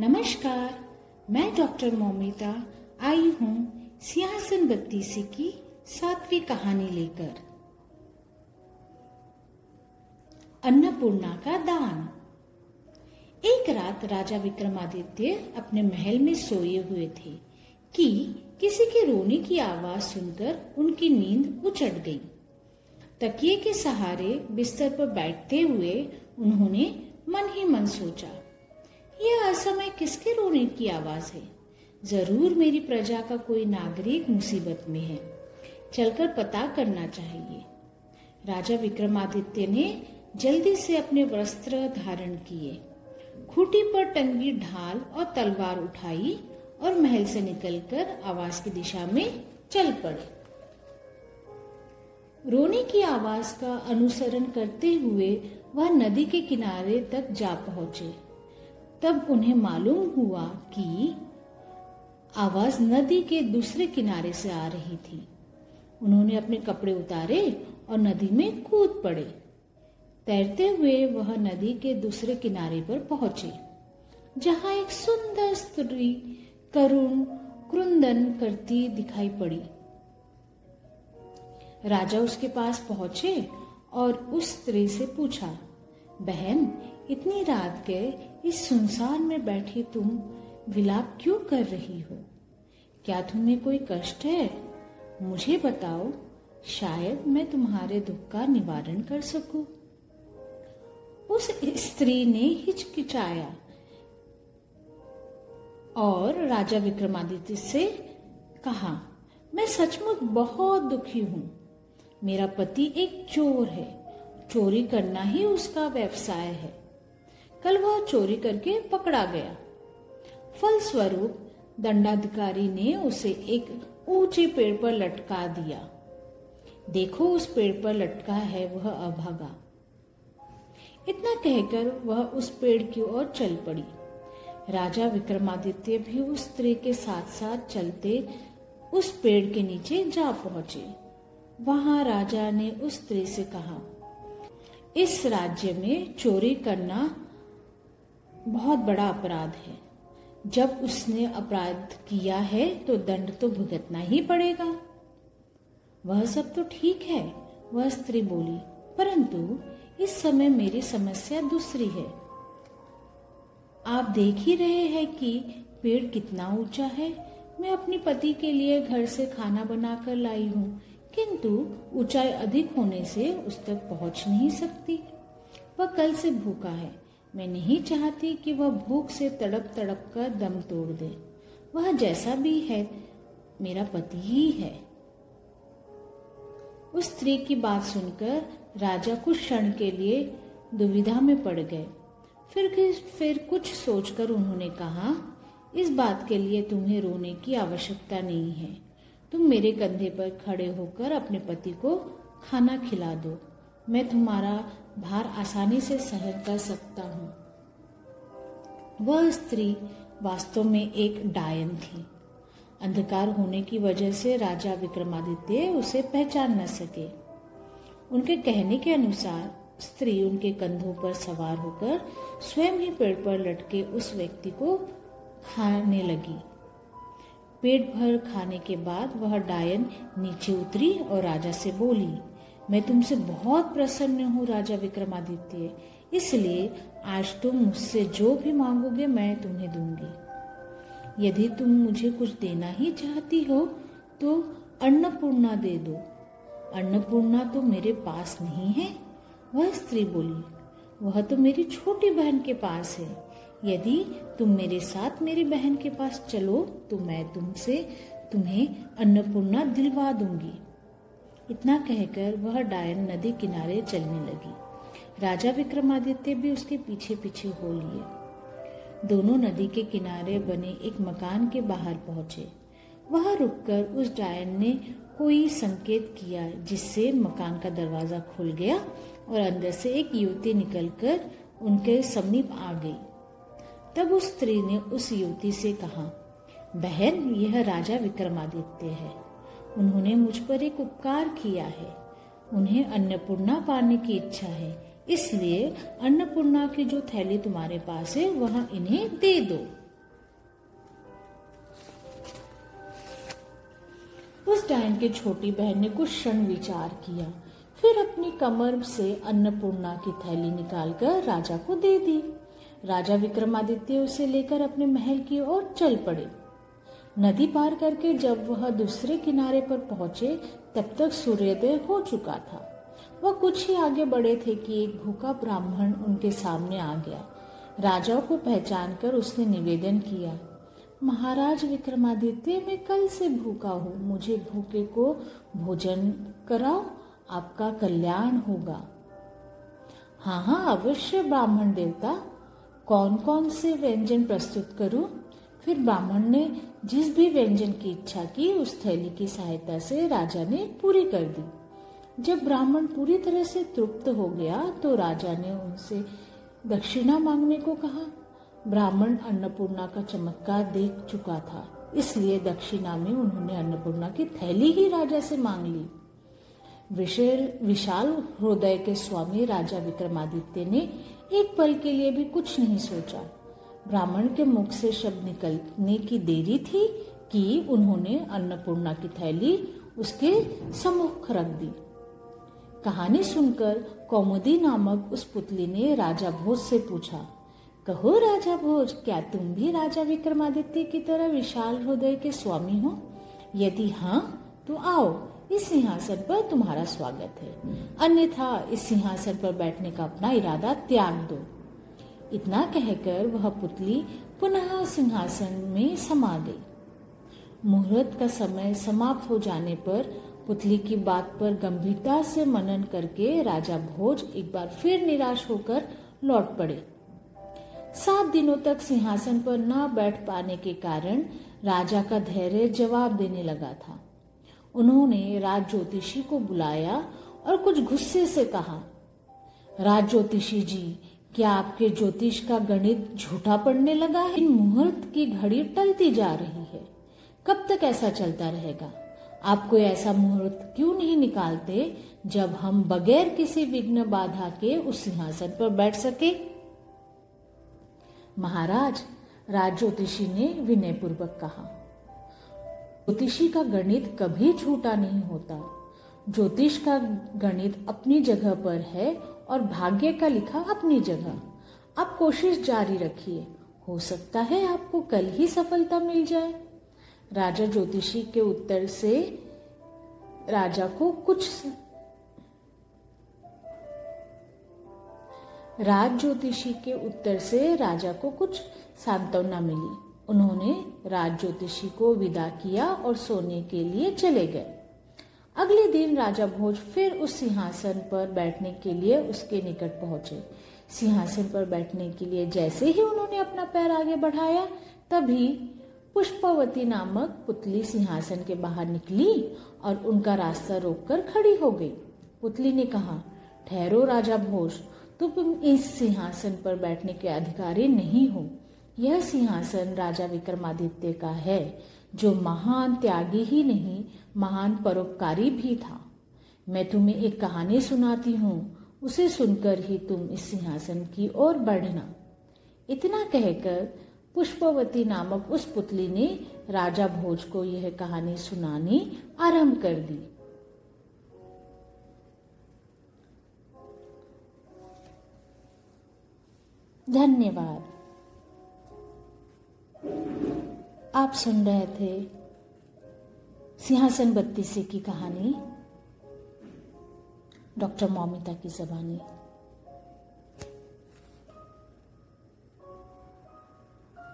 नमस्कार, मैं डॉक्टर मोमिता, आई हूँ सिंहासन बत्तीसी की सातवीं कहानी लेकर। अन्नपूर्णा का दान। एक रात राजा विक्रमादित्य अपने महल में सोए हुए थे कि किसी के रोने की आवाज़ सुनकर उनकी नींद उचट गई। तकिए के सहारे बिस्तर पर बैठते हुए उन्होंने मन ही मन सोचा यह असमय किसके रोने की आवाज़ है? ज़रूर मेरी प्रजा का कोई नागरिक मुसीबत में है। चलकर पता करना चाहिए। राजा विक्रमादित्य ने जल्दी से अपने वस्त्र धारण किए। खूटी पर टंगी ढाल और तलवार उठाई और महल से निकलकर आवाज़ की दिशा में चल पड़े। रोने की आवाज़ का अनुसरण करते हुए वह नदी के किनारे तक जा पहुँचे। तब उन्हें मालूम हुआ कि आवाज़ नदी के दूसरे किनारे से आ रही थी। उन्होंने अपने कपड़े उतारे और नदी में कूद पड़े। तैरते हुए वह नदी के दूसरे किनारे पर पहुँचे, जहाँ एक सुंदर स्त्री करुण क्रुंदन करती दिखाई पड़ी। राजा उसके पास पहुँचे और उस स्त्री से पूछा बहन, इतनी रात के इस सुनसान में बैठी तुम, विलाप क्यों कर रही हो? क्या तुम्हें कोई कष्ट है? मुझे बताओ, शायद मैं तुम्हारे दुख का निवारण कर सकूँ। उस स्त्री ने हिचकिचाया और राजा विक्रमादित्य से कहा, मैं सचमुच बहुत दुखी हूँ। मेरा पति एक चोर है। चोरी करना ही उसका व्यवसाय है। कल वह चोरी करके पकड़ा गया। फलस्वरूप, दंडाधिकारी ने उसे एक ऊँचे पेड़ पर लटका दिया। देखो, उस पेड़ पर लटका है वह अभागा। इतना कहकर वह उस पेड़ की ओर चल पड़ी। राजा विक्रमादित्य भी उस स्त्री के साथ साथ चलते उस पेड़ के नीचे जा पहुँचे। वहाँ राजा ने उस स्त्री से कहा इस राज्य में चोरी करना बहुत बड़ा अपराध है। जब उसने अपराध किया है तो दंड तो भुगतना ही पड़ेगा। वह सब तो ठीक है, वह स्त्री बोली, परंतु इस समय मेरी समस्या दूसरी है। आप देख ही रहे हैं कि पेड़ कितना ऊँचा है। मैं अपने पति के लिए घर से खाना बनाकर लाई हूँ। किंतु ऊंचाई अधिक होने से उस तक पहुँच नहीं सकती। वह कल से भूखा है। मैं नहीं चाहती कि वह भूख से तड़प तड़प कर दम तोड़ दे। वह जैसा भी है, मेरा पति ही है। उस स्त्री की बात सुनकर राजा कुछ क्षण के लिए दुविधा में पड़ गए। फिर फिर कुछ सोचकर उन्होंने कहा, इस बात के लिए तुम्हें रोने की आवश्यकता नहीं है। तुम मेरे कंधे पर खड़े होकर अपने पति को खाना खिला दो। मैं तुम्हारा भार आसानी से सहन कर सकता हूँ। वह स्त्री वास्तव में एक डायन थी। अंधकार होने की वजह से राजा विक्रमादित्य उसे पहचान न सके। उनके कहने के अनुसार स्त्री उनके कंधों पर सवार होकर स्वयं ही पेड़ पर लटके उस व्यक्ति को खाने लगी। पेट भर खाने के बाद वह डायन नीचे उतरी और राजा से बोली, मैं तुमसे बहुत प्रसन्न हूँ राजा विक्रमादित्य। इसलिए आज तुम मुझसे जो भी मांगोगे मैं तुम्हें दूँगी। यदि तुम मुझे कुछ देना ही चाहती हो तो अन्नपूर्णा दे दो। अन्नपूर्णा तो मेरे पास नहीं है, वह स्त्री बोली, वह तो मेरी छोटी बहन के पास है। यदि तुम मेरे साथ मेरी बहन के पास चलो तो मैं तुमसे तुम्हें अन्नपूर्णा दिलवा दूँगी। इतना कहकर वह डायन नदी किनारे चलने लगी। राजा विक्रमादित्य भी उसके पीछे पीछे हो लिए। दोनों नदी के किनारे बने एक मकान के बाहर पहुँचे। वहाँ रुककर उस डायन ने कोई संकेत किया जिससे मकान का दरवाज़ा खुल गया और अंदर से एक युवती निकलकर उनके समीप आ गई। तब उस स्त्री ने उस युवती से कहा, बहन, यह राजा विक्रमादित्य है। उन्होंने मुझ पर एक उपकार किया है। उन्हें अन्नपूर्णा पाने की इच्छा है। इसलिए अन्नपूर्णा की जो थैली तुम्हारे पास है, वह इन्हें दे दो। उस डायन की छोटी बहन ने कुछ क्षण विचार किया, फिर अपनी कमर से अन्नपूर्णा की थैली निकालकर राजा को दे दी। राजा विक्रमादित्य उसे लेकर अपने महल की ओर चल पड़े। नदी पार करके जब वह दूसरे किनारे पर पहुँचे, तब तक सूर्योदय हो चुका था। वह कुछ ही आगे बढ़े थे कि एक भूखा ब्राह्मण उनके सामने आ गया। राजा को पहचान कर उसने निवेदन किया, महाराज विक्रमादित्य, मैं कल से भूखा हूँ। मुझे भूखे को भोजन कराओ, आपका कल्याण होगा। हाँ हाँ अवश्य ब्राह्मण देवता। कौन कौन से व्यंजन प्रस्तुत करूँ? फिर ब्राह्मण ने जिस भी व्यंजन की इच्छा की, उस थैली की सहायता से राजा ने पूरी कर दी। जब ब्राह्मण पूरी तरह से तृप्त हो गया तो राजा ने उनसे दक्षिणा मांगने को कहा। ब्राह्मण अन्नपूर्णा का चमत्कार देख चुका था, इसलिए दक्षिणा में उन्होंने अन्नपूर्णा की थैली ही राजा से मांग ली। विशेल विशाल हृदय के स्वामी राजा विक्रमादित्य ने एक पल के लिए भी कुछ नहीं सोचा। ब्राह्मण के मुख से शब्द निकलने की देरी थी कि उन्होंने अन्नपूर्णा की थैली उसके सम्मुख रख दी। कहानी सुनकर कौमुदी नामक उस पुतली ने राजा भोज से पूछा, कहो राजा भोज क्या तुम भी राजा विक्रमादित्य की तरह विशाल हृदय के स्वामी हो? यदि हाँ तो आओ इस सिंहासन पर तुम्हारा स्वागत है। अन्यथा इस सिंहासन पर बैठने का अपना इरादा त्याग दो। इतना कहकर वह पुतली पुनः सिंहासन में समा गई मुहूर्त का समय समाप्त हो जाने पर पुतली की बात पर गंभीरता से मनन करके राजा भोज एक बार फिर निराश होकर लौट पड़े। सात दिनों तक सिंहासन पर न बैठ पाने के कारण राजा का धैर्य जवाब देने लगा था। उन्होंने राज ज्योतिषी को बुलाया और कुछ गुस्से से कहा राज ज्योतिषी जी, क्या आपके ज्योतिष का गणित झूठा पड़ने लगा है? इन मुहूर्त की घड़ी टलती जा रही है। कब तक ऐसा चलता रहेगा? आप कोई ऐसा मुहूर्त क्यों नहीं निकालते जब हम बगैर किसी विघ्न बाधा के उस सिंहासन पर बैठ सके? महाराज राज ज्योतिषी ने विनय पूर्वक कहा ज्योतिषी का गणित कभी झूठा नहीं होता। ज्योतिष का गणित अपनी जगह पर है और भाग्य का लिखा अपनी जगह। आप कोशिश जारी रखिए। हो सकता है आपको कल ही सफलता मिल जाए। राजा ज्योतिषी के उत्तर से राजा को कुछ राज ज्योतिषी के उत्तर से राजा को कुछ सांत्वना मिली। उन्होंने राज ज्योतिषी को विदा किया और सोने के लिए चले गए। अगले दिन राजा भोज फिर उस सिंहासन पर बैठने के लिए उसके निकट पहुँचे। सिंहासन पर बैठने के लिए जैसे ही उन्होंने अपना पैर आगे बढ़ाया, तभी पुष्पवती नामक पुतली सिंहासन के बाहर निकली और उनका रास्ता रोककर खड़ी हो गई। पुतली ने कहा, ठहरो राजा भोज, तुम इस सिंहासन पर बैठने के अधिकारी नहीं हो। यह सिंहासन राजा विक्रमादित्य का है, जो महान त्यागी ही नहीं, महान परोपकारी भी था। मैं तुम्हें एक कहानी सुनाती हूँ, उसे सुनकर ही तुम इस सिंहासन की ओर बढ़ना। इतना कहकर पुष्पवती नामक उस पुतली ने राजा भोज को यह कहानी सुनानी आरंभ कर दी। धन्यवाद। आप सुन रहे थे सिंहासन बत्तीसी की कहानी डॉक्टर मौमिता की जबानी।